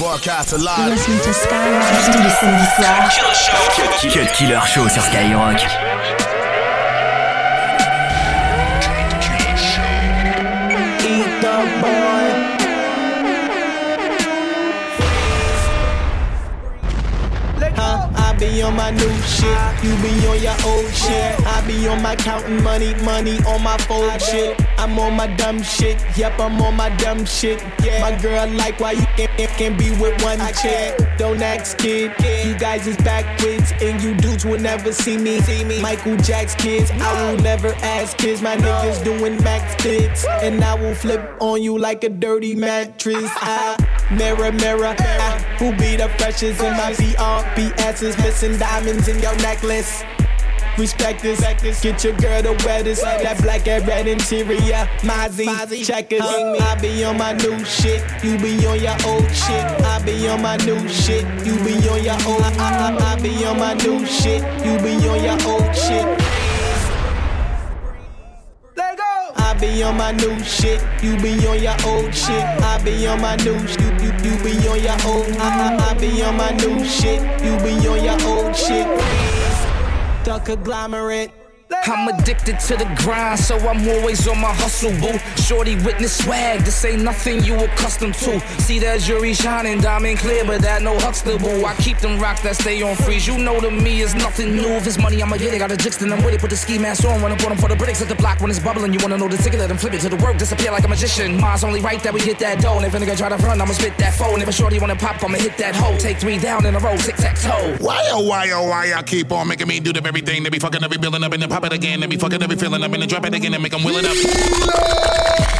Broadcast alive. Listening to Skyrock tous les samedis soirs. Cut Killer Show sur Skyrock. Eat the boy. I be on my new shit, you be on your old shit. I be on my counting money, money on my fold shit. I'm on my dumb shit, yep, I'm on my dumb shit. Yeah. My girl like why you can't, can't be with one chick. Don't ask kid, you guys is backwards and you dudes will never see me. Michael Jack's kids, I will never ask kids. My niggas doing max fits, and I will flip on you like a dirty mattress. I mirror, mirror, I, who be the freshest in my BRBS is missing diamonds in your necklace. Respect this, get your girl the wettest. That black and red interior, Mozzie, checkers. I be on my new shit, you be on your old shit. I be on my new shit, you be on your old. I, I, I be on my new shit, you be on your old shit. Let go. I be on my new shit, you be on your old shit. I be on my new shit, you, you, you be on your old. I, I, I be on my new shit, you be on your old shit. The conglomerate. I'm addicted to the grind, so I'm always on my hustle, boo. Shorty witness swag, this ain't nothing you accustomed to. See that jury shining, diamond clear, but that no Huxtable. I keep them rocks that stay on freeze. You know to me is nothing new. If it's money, I'ma get it. Got a jix, then I'm with it. Put the ski mask on, run up on them for the bricks at the block when it's bubbling. You wanna know the ticket, let them flip it to the work, disappear like a magician. Mine's only right that we get that dough. And if a nigga try to front, I'ma spit that phone. If a shorty wanna pop, I'ma hit that hoe. Take three down in a row, tic tac toe. Why oh why oh why y'all keep on making me do the very thing? They be fucking every building up and then pop it again. Be fucking every feeling up and then drop it again and make them wheel it up.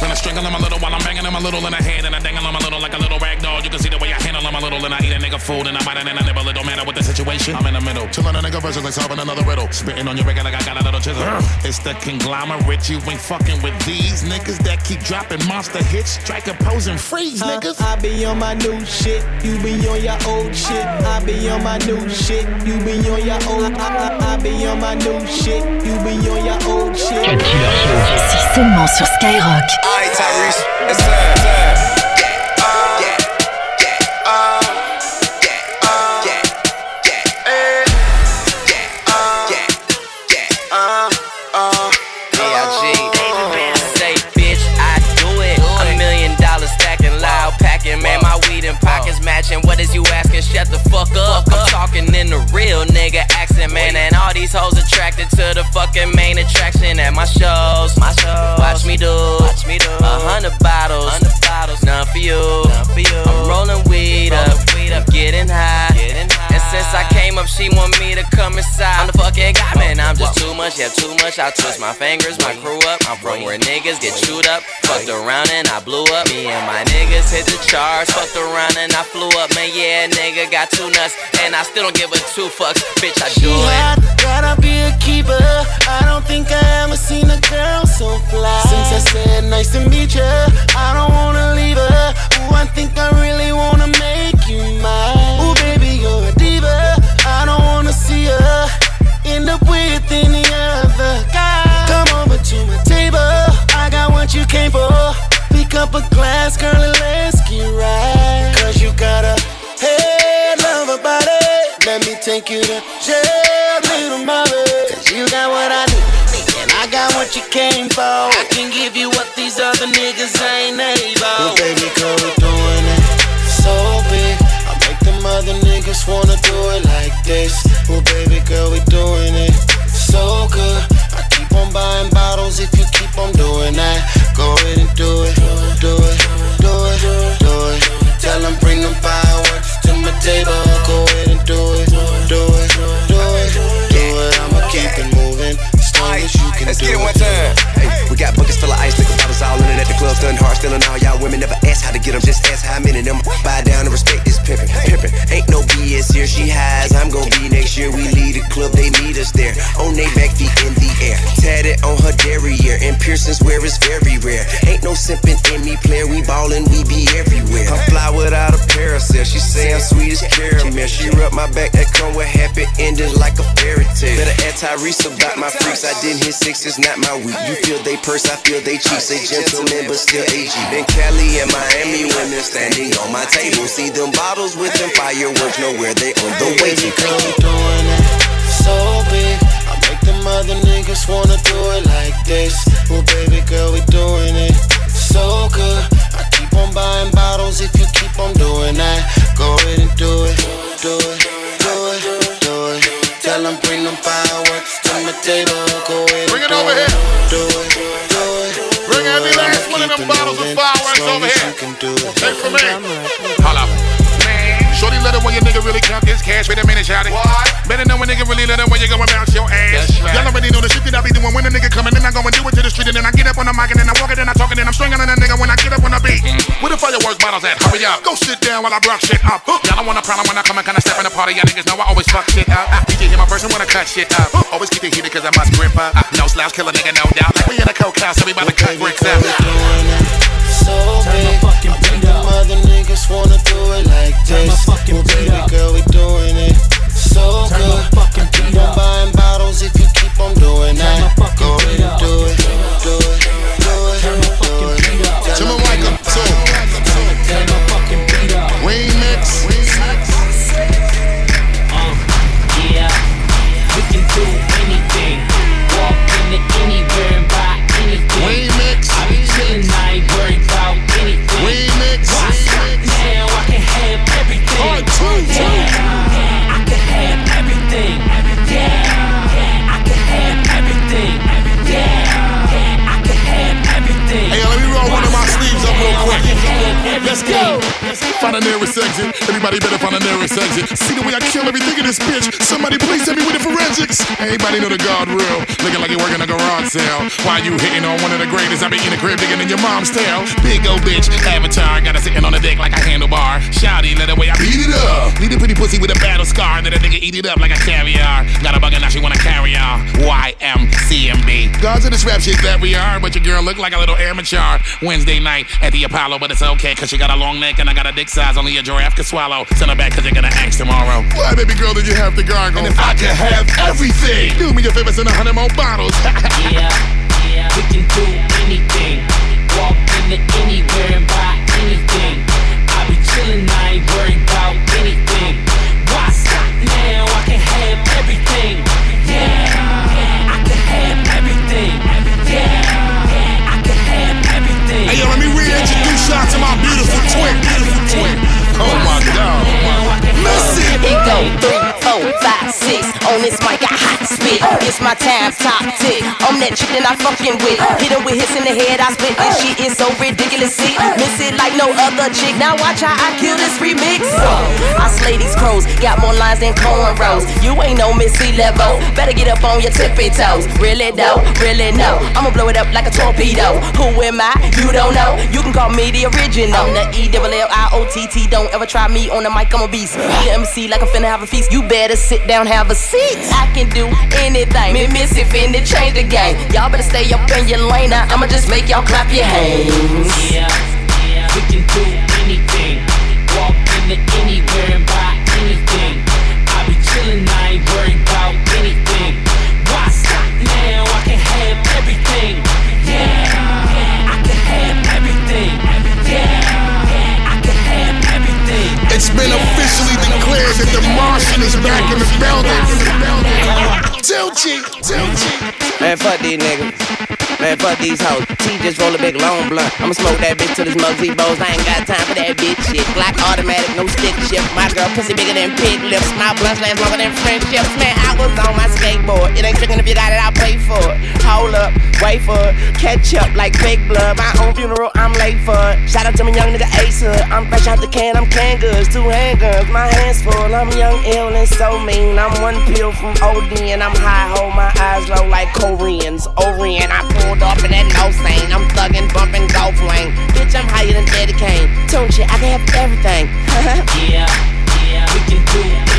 Then I strangle them a little while I'm banging them a little in the head and I dangle them a little like a little rag doll. You can see the way I handle them a little and I eat a nigga food and I bite it and I nibble. It don't matter what the situation. I'm in the middle, chilling a nigga versus like solving another riddle. Spitting on your record like I got a little chisel. It's the conglomerate. You ain't fucking with these niggas that keep dropping monster hits. Strike a pose and freeze, niggas. I be on my new shit, you be on your old shit. I be on my new shit, you be on your old. I, I, I be on my new shit, you be on your old shit. Cut Killer Show. C'est seulement sur Skyrock. Alright, Tyrese, it's time. time. I do it. A million dollars stacking loud, packing. Man, my weed and pockets uh. matching. What is you asking? Shut the fuck up. I'm talking in the real nigga to the fucking main attraction at my shows. My shows. Watch me do. Watch me do. A hundred bottles. Hundred bottles. None for you. None for you. I'm rolling weed up. Weed up. Getting high. Up, she want me to come inside. I'm the fucking guy, man. I'm just too much. Yeah, too much. I twist my fingers. My crew up. I'm from where niggas get chewed up. Fucked around and I blew up. Me and my niggas hit the charts. Fucked around and I flew up. Man, yeah, nigga got two nuts. And I still don't give a two fucks. Bitch, I do it. hot, gotta be a keeper. I don't think I ever seen a girl so fly. Since I said nice to meet ya, I don't wanna leave her. Ooh, I think I really wanna up a glass, girl, and let's get right. Cause you got a head, love a body. Let me take you to jail, little mother. Cause you got what I need. And I got what you came for. I can give you what these other niggas ain't able. Hard, all y'all women. Never ask how to get them, just ask how many them. Buy down and respect this pimpin', pimpin'. Ain't no BS here, she highs. I'm gon' be next year. We lead the club, they meet us there. On they back feet in the air, tatted on her derriere, and piercings where it's very rare. No simpin' in me, player. We ballin', we be everywhere. I fly without a parasail. She say I'm sweet as caramel. She rub my back, that come with happy endings like a fairy tale. Better add Tyrese about my freaks. I didn't hit six, it's not my week. You feel they purse, I feel they cheeks. They gentlemen, but still AG. Been Cali and Miami women standing on my table. See them bottles with them fireworks, know where they on the way to we doing it so big. I make them other niggas wanna do it like this. Well, baby girl, we doing it so good. I keep on buying bottles if you keep on doing that. Go ahead and do it, do it, do it, do it. Tell them bring them fireworks to my table. Go ahead Bring it do over it, here. do it, do it. Bring every last one of them bottles of fireworks over here. you can. Take from me. Holla. Shorty let it when your nigga really count this cash. Wait a minute, shout it. What? Better know when nigga really let it when you go and bounce your ass. Right. Y'all already know the shit that I be doing when a nigga coming. Then I go and do it to the street. And then I get up on the mic and then I walk it and I talk it and I'm stringing on a nigga when I get up on the beat. Mm-hmm. Where the fireworks bottles at? Hurry up. Go sit down while I rock shit up. Y'all don't want a problem when I come and kinda step in the party. Y'all niggas know I always fuck shit up. Ah. DJ hear my person when I cut shit up. Always keep it heated cause I must grip up. Ah. No slouch, kill a nigga, no doubt. Like we in a coke house, so we about to cut bricks Girl, out. we doing it so big. I make them other niggas wanna do it like this. Well, baby girl, we doing it. So good. I keep on buying Everybody know the God real. Looking like you're working a garage sale. Why you hitting on one of the greatest? I be in the crib digging in your mom's tail. Big old bitch, avatar. Got her sitting on the deck like a handlebar. Shouty, let the way I beat it up. Need a pretty pussy with a battle scar. And then a nigga eat it up like a caviar. Got a bugger now she wanna carry on. YMCMB. Gods of this rap shit that we are. But your girl look like a little amateur. Wednesday night at the Apollo, but it's okay. Cause she got a long neck and I got a dick size only a giraffe can swallow. Send her back cause you're gonna ask tomorrow. Why, baby girl, did you have to gargle? And if I could have everything, do me a favor, send a hundred more bottles. Yeah, yeah, we can do anything. Walk into anywhere and buy twin. Beautiful twin. Oh my god. Listen. It go three, four, five, six. This mic, hot spit. It's my time, top tick. I'm that chick that I fucking with. Hit 'em with hits in the head, I spit this shit is so ridiculous. See, miss it like no other chick. Now watch how I kill this remix. I slay these crows, got more lines than cornrows. You ain't no Missy level. Better get up on your tippy toes. Really though, really no. I'ma blow it up like a torpedo. Who am I? You don't know. You can call me the original. I'm the E double L I O T T. Don't ever try me on the mic. I'm a beast. Be the MC like I'm finna have a feast. You better sit down, have a seat. I can do anything. Me Missy, finna change the game. Y'all better stay up in your lane. Now I'ma just make y'all clap your hands. Yeah, fuck these niggas. Man, fuck these hoes. T just roll a big long blunt. I'ma smoke that bitch till this Muggsy Bogues. I ain't got time for that bitch shit. Glock automatic, no stick shift. My girl pussy bigger than pig lips. My blunts last longer than friendships. Man, I was on my skateboard. It ain't tricking if you got it, I'll pay for it. Hold up, wait for it. Catch up like fake blood. My own funeral, I'm late for it. Shout out to my young nigga Ace Hood. I'm fresh out the can, I'm can goods. Two handguns, my hands full. I'm young, ill, and so mean. I'm one pill from OD and I'm high. Hold my eyes low like Koreans. Orient, I Bitch, I'm higher than Eddie Kane. Tune shit, I can have everything. Yeah, yeah, we can do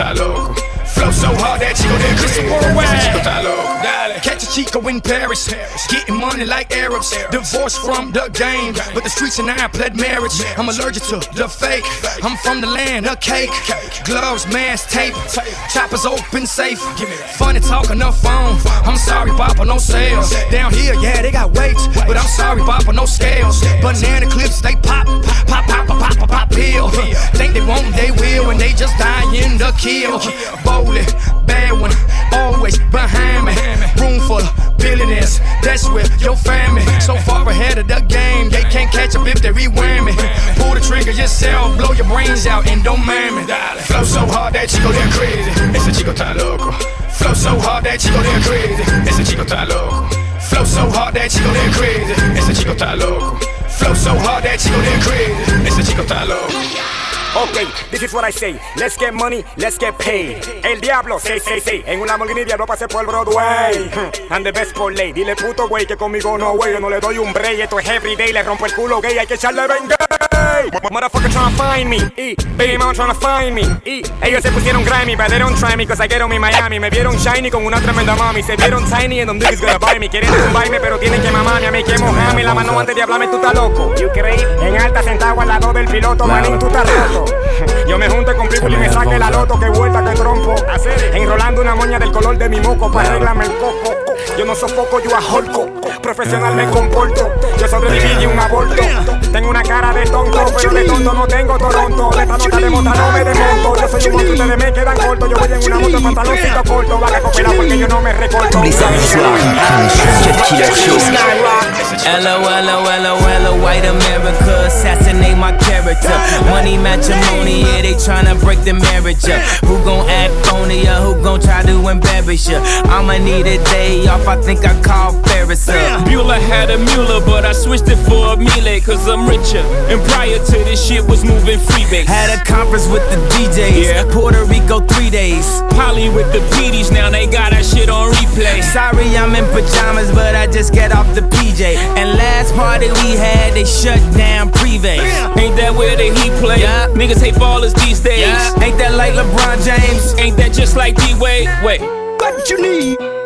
crazy. Ese está loco. Flow so hard that chico get crazy. Ese chico está loco. Catch a Chico in Paris, getting money like Arabs. Divorced from the game, but the streets and I pled marriage. I'm allergic to the fake. I'm from the land of cake. Gloves, mask, tape, choppers open safe. Funny talk on the phone. I'm sorry, Papa, no sales. Down here, yeah, they got weights, but I'm sorry, Papa, no scales. Banana clips, they pop, pop, pop, pop, pop, pop, pill. Think they won't, they will, and they just in the kill. Bowling, bad one, always behind me. Room full of billionaires, that's where your family. So far ahead of the game, they can't catch up if they rewind me. Pull the trigger yourself, blow your brains out, and don't mind me. Flow so hard that chico they're crazy. Ese chico está loco. Flow so hard that chico they're crazy. Ese chico está loco. Flow so hard that chico they're crazy. Ese chico está loco. Flow so hard that chico they're crazy. Ese chico está loco. Ok, this is what I say. Let's get money, let's get paid. El diablo, say, say, say. En una Lamborghini diablo pasé por Broadway. And the best for lay. Dile puto güey que conmigo no güey. Yo no le doy un break. Esto es everyday. Le rompo el culo gay. Hay que echarle venga. Motherfucker trying to find me. Y baby mama trying to find me. Y ellos se pusieron grimy, but they don't try me cause I get on Miami. Me vieron shiny con una tremenda mami. Se vieron tiny and them niggas gonna buy me. Quieren tumbarme, pero tienen que mamarme. A mí que mojarme la mano antes de hablarme. Tú estás loco. You creí en alta sentado al lado del piloto. Manín, tú estás roto. Yo me junte con people y me saque la loto. Que vuelta, que trompo. Enrolando una moña del color de mi moco. Para arreglarme el coco. Yo no sofoco, yo ajolco. Profesional me comporto. Yo sobreviví de un aborto. Tengo una cara de tonto, pero de tonto no tengo Toronto. Esta nota de mota no me desmonto. Yo soy un monstruo, ustedes me quedan cortos. Yo voy en una moto, pantaloncito corto. Va a copiar porque yo no me recorto. Cut Killer Show. LOLOLOL, white America, assassinate my character. Money matrimony, yeah, they tryna break the marriage up. Who gon' act phony or who gon' try to embarrass ya? I'ma need a day off, I think I call Ferris up. Bueller had a Mueller, but I switched it for a Miele, cause I'm richer. And prior to this shit was moving freebase. Had a conference with the DJs, Yeah. Puerto Rico three days. Polly with the PDs, now they got that shit on replay. Sorry, I'm in pajamas, but I just get off the PJ. And last party we had, they shut down Privé. Ain't that where the heat play? Yeah. Niggas hate ballers these days. Yeah. Ain't that like LeBron James? Ain't that just like D Wade? Wait. What you need?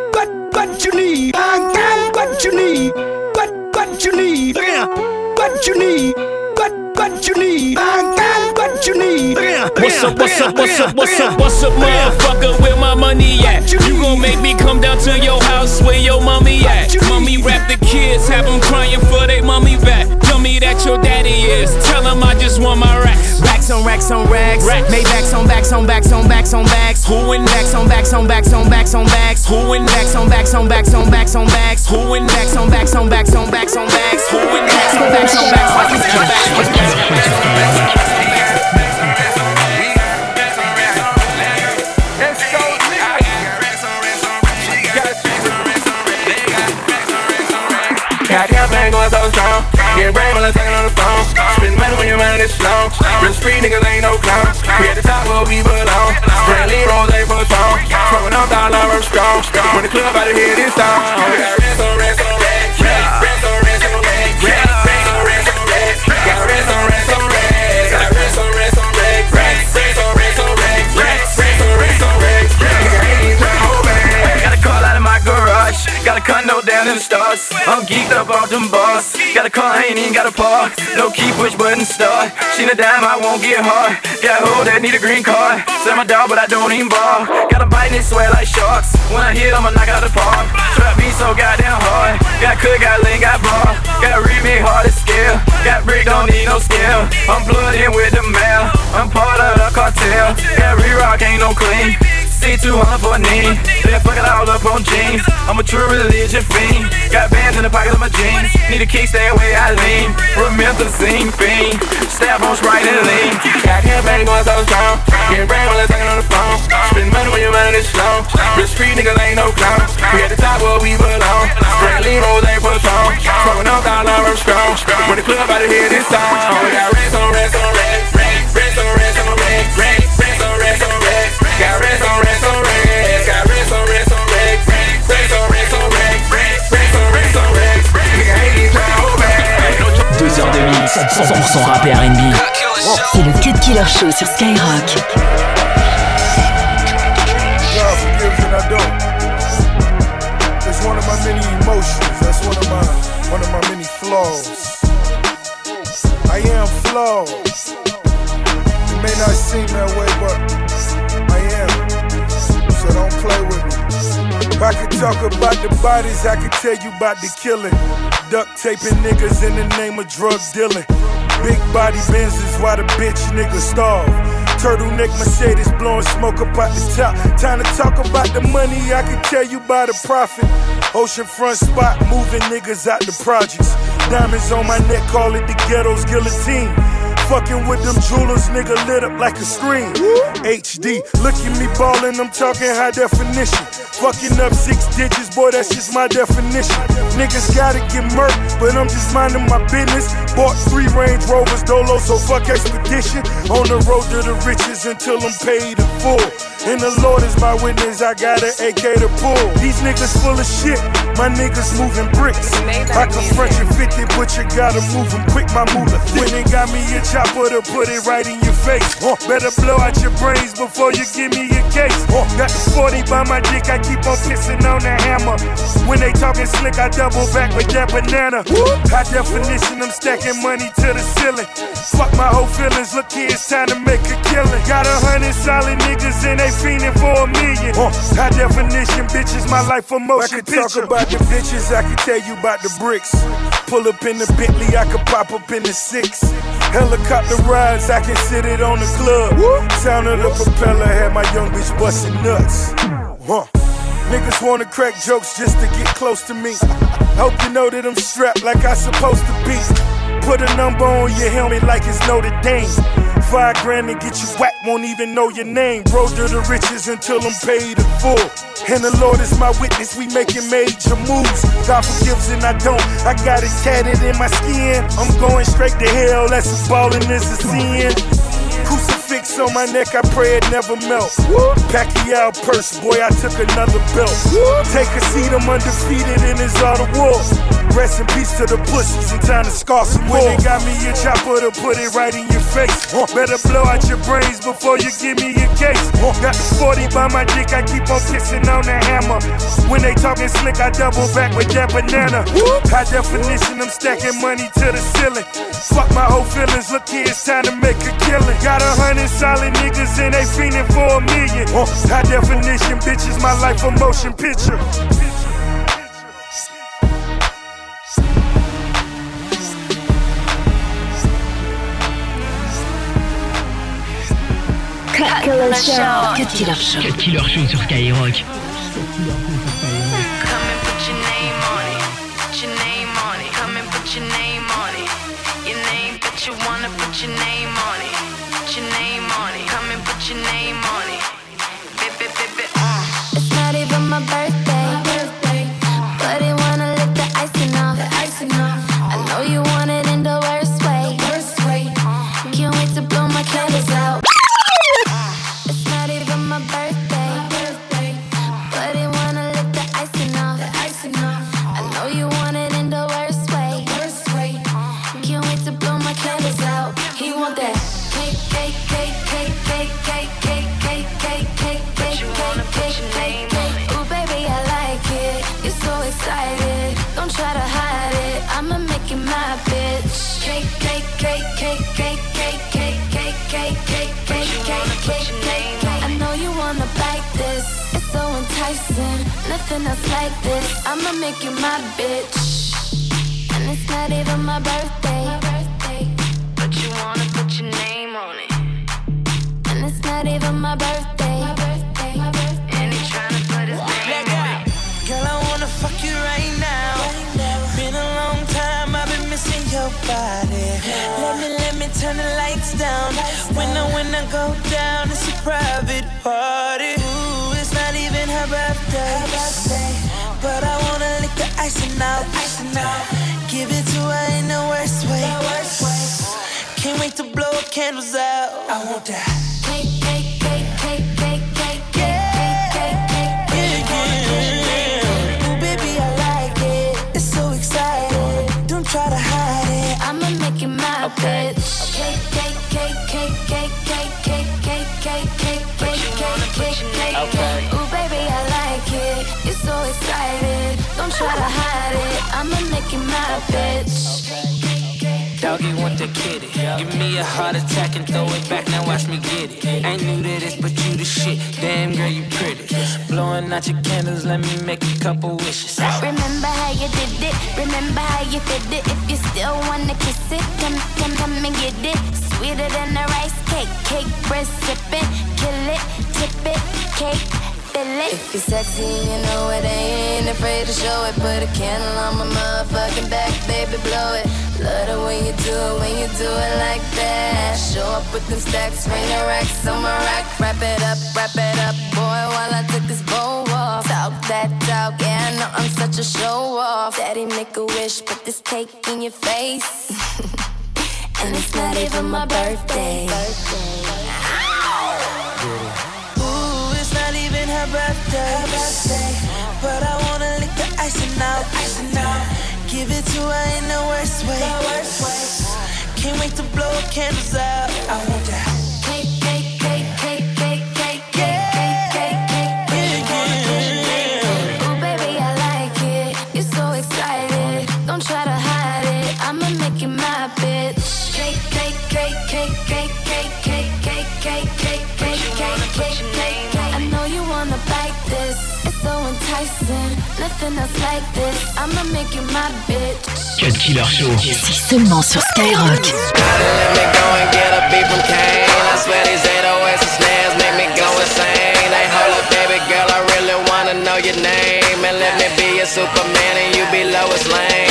What you need? I got what you need. What what you need? What you need? What what you need? I got what you need. What's up, what's up, what's up, what's up, what's up, motherfucker? Where my money at? You gon' make me come down to your house where your mommy at? Mommy rap the kids, have them crying for they mommy back. Tell me that your daddy is. Tell them I just want my racks. On racks on racks on racks. Racks. Maybachs on backs on backs on backs on backs. Who in Backs on backs on backs on backs on backs. Who in Backs on backs on backs on backs on backs. Who in Backs on backs on backs on backs on backs. Who in Backs on backs on backs on backs on backs. Got campaign going so strong. Get brave while I'm talking on the phone. Spend money when your mind is slow. Niggas ain't no. We at the top where we belong. Brantley Rose ain't for strong. Smoking up dollar, I'm strong. When the club out of here this time. We got rest on rest down the stars. I'm geeked up off them bars. Got a car, I ain't even got a park. No key, push button start. She a dime, I won't get hard. Got a hoe that need a green card. Sell my dog, but I don't even bar. Got a bite and it sweat like sharks. When I hit, I'ma knock out the park. Trap me so goddamn hard. Got cook, got lean, got bar. Got remake hard to scale. Got brick, don't need no scale. I'm blooded with the mail. I'm part of the cartel. Got re-rock, ain't no clean. See 200 for a name. Then fuck it all up on jeans. I'm a true religion fiend. Got bands in the pocket of my jeans. Need a kick, stay away, I lean. Remember scene fiend. Stab on Sprite and lean. Got campaign going so strong. Get brave while I'm talking on the phone. Spend money when your mind is slow. Real street niggas ain't no clowns. We at the top where we belong. Brantley Rose ain't strong. Smoking up dollar, I'm strong. When the club out of here this time. We got rest on rest on rest. Rest on rest on rest. Deux heures de mix 100% rap R&B. C'est le Cut Killer Show sur Skyrock. If I could talk about the bodies, I could tell you about the killing. Duct taping niggas in the name of drug dealing. Big body Benz is why the bitch niggas starve. Turtleneck Mercedes blowing smoke up out the top. Time to talk about the money, I can tell you about the profit. Oceanfront spot, moving niggas out the projects. Diamonds on my neck, call it the ghetto's guillotine. Fucking with them jewelers, nigga lit up like a screen. HD, look at me ballin', I'm talking high definition. Fucking up six digits, boy, that's just my definition. Niggas gotta get murked, but I'm just minding my business. Bought three Range Rovers, Dolo, so fuck expedition. On the road to the riches until I'm paid in full. And the Lord is my witness, I got an AK to pull. These niggas full of shit, my niggas moving bricks. I confront you 50, but you gotta move them quick, my moolah thick. When they got me a chopper to put it right in your face. Uh, better blow out your brains before you give me a case. Uh, got the 40 by my dick, I keep on pissing on the hammer. When they talking slick, I double back with that banana. High definition, I'm stacking money to the ceiling. Fuck my whole feelings, look here, it's time to make a killing. Got a hundred solid niggas and they fiending for a million. Uh, high definition, bitches, my life for motion I could talk about the bitches, I can tell you about the bricks. Pull up in the Bentley, I could pop up in the six. Helicopter rides, I can sit it on the club. Sound of the propeller had my young bitch busting nuts. Huh. Niggas wanna crack jokes just to get close to me. Hope you know that I'm strapped like I supposed to be. Put a number on your helmet like it's Notre Dame. Five grand and get you whacked, won't even know your name. Road to the riches until I'm paid in full. And the Lord is my witness, we making major moves. God forgives and I don't. I got it tatted in my skin. I'm going straight to hell, that's a ballin' is a sin. Crucifix on my neck, I pray it never melt. Pacquiao purse, boy, I took another belt. Take a seat, I'm undefeated in this art of war. Rest in peace to the pussies and time to scar some more. When they got me a chopper to put it right in your face. Better blow out your brains before you give me a case. Got the 40 by my dick, I keep on pissing on the hammer. When they talking slick, I double back with that banana. High definition, I'm stacking money to the ceiling. Fuck my whole feelings, look here, it's time to make a killing. Got a hundred solid niggas and they fiending for a million. High definition, bitches, my life a motion picture. Cut Killer Show. Cut Killer Show. Cut Killer Show sur Skyrock. Enticing. Nothing else like this. I'ma make you my bitch. And it's not even my birthday. But you wanna put your name on it. And it's not even my birthday. And he tryna put his name on it. Girl, I wanna fuck you right now. Been a long time, I've been missing your body. Let me, let me turn the lights down. When I, when I go down, it's a private party. give it to her in the worst way. The worst way. Can't wait to blow candles out. I want that. Cake, cake, cake, cake, cake, cake, cake, cake, cake. Ooh, baby, I like it. It's so. Don't try to hide it. I'ma make it my bitch. Cake, cake, cake, cake, cake, cake, cake, cake, cake. Ooh, baby, I like it. So excited. Don't try to hide it. You my bitch. Doggy want the kitty. Give me a heart attack and throw it back. Now watch me get it. Ain't new to this, but you the shit. Damn girl, you pretty. Blowing out your candles, let me make a couple wishes. Remember how you did it. Remember how you fit it. If you still wanna kiss it, come, come, come and get it. Sweeter than a rice cake. Cake, breast, sip it. Kill it, tip it. Cake. If you're sexy you know it, I ain't afraid to show it. Put a candle on my motherfucking back, baby, blow it. Love the way you do it when you do it like that. Show up with them stacks, ring the racks on my rack. Wrap it up, wrap it up, boy, while I took this bow off. Talk that talk, yeah, I know I'm such a show off. Daddy, make a wish, put this cake in your face. and it's not even my birthday. Ooh, even her birthday. But I wanna lick the icing out. Give it to her in the worst way. Can't wait to blow candles out. I want your name. And let me be your Superman and you be Lois Lane.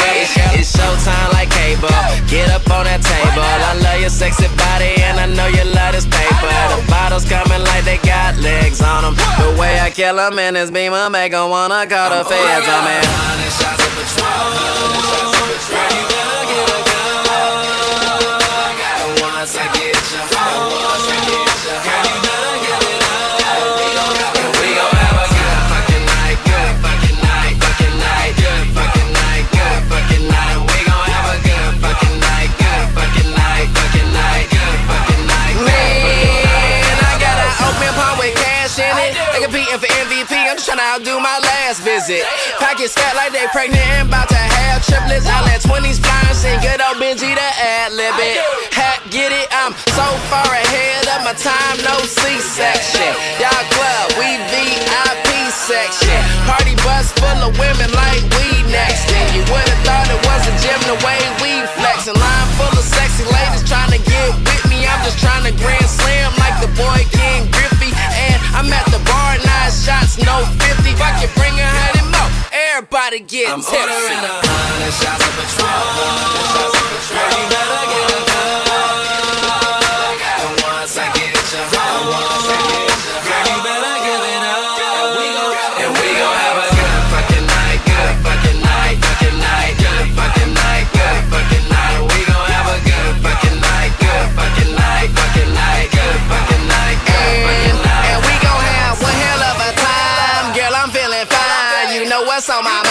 It's showtime like cable. Get up on that table. I love your sexy killer is beamer, make him wanna call the feds. I'm in hundred shots of Patron. Girl, you better get a gun. I got get you. For MVP. I'm just tryna outdo my last visit. Pockets fat like they pregnant and about to have triplets. I let 20s flying, sing good old Benji to ad lib it. Hat, get it? I'm so far ahead of my time, no C-section. Y'all club, we VIP section. Party bus full of women like we next. And you would've thought it was Everybody get I'm tipsy. ordering a hundred shots of Patron. Girl, you better get a cup. And once I get you, and once I get you, girl, you better give it up. And we gon' And we gon' have a good fucking night, good fucking night, fucking night, good fucking night, good fucking night. We gon' have a good fucking night, good fucking night, fucking night, good fucking night, good fucking night. And we gon' have one hell of a time, girl. I'm feeling fine. You know what's on my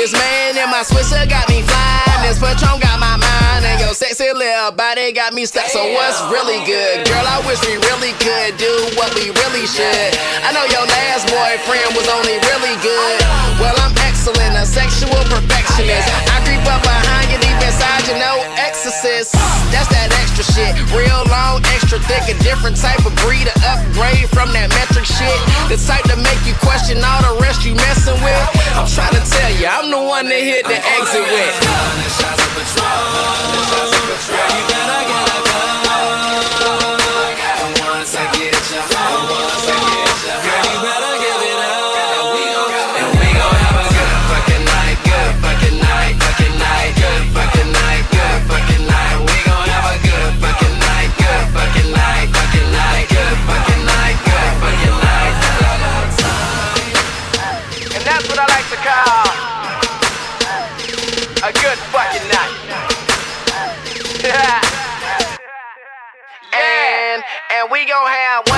This man in my Swisher got me flying. This Patron got my mind, and your sexy little body got me stuck. So what's really good, girl? I wish we really could do what we really should. I know your last boyfriend was only really good. Well, I'm excellent, a sexual perfectionist. I creep up behind you deep inside, you know, That's that extra shit. Real long, extra thick, a different type of breed, a upgrade from that metric shit. The type to make you question all the rest you messing with. I'm trying to tell you, I'm the one that hit the exit with. You get a cup. And once I get you, and we gon' have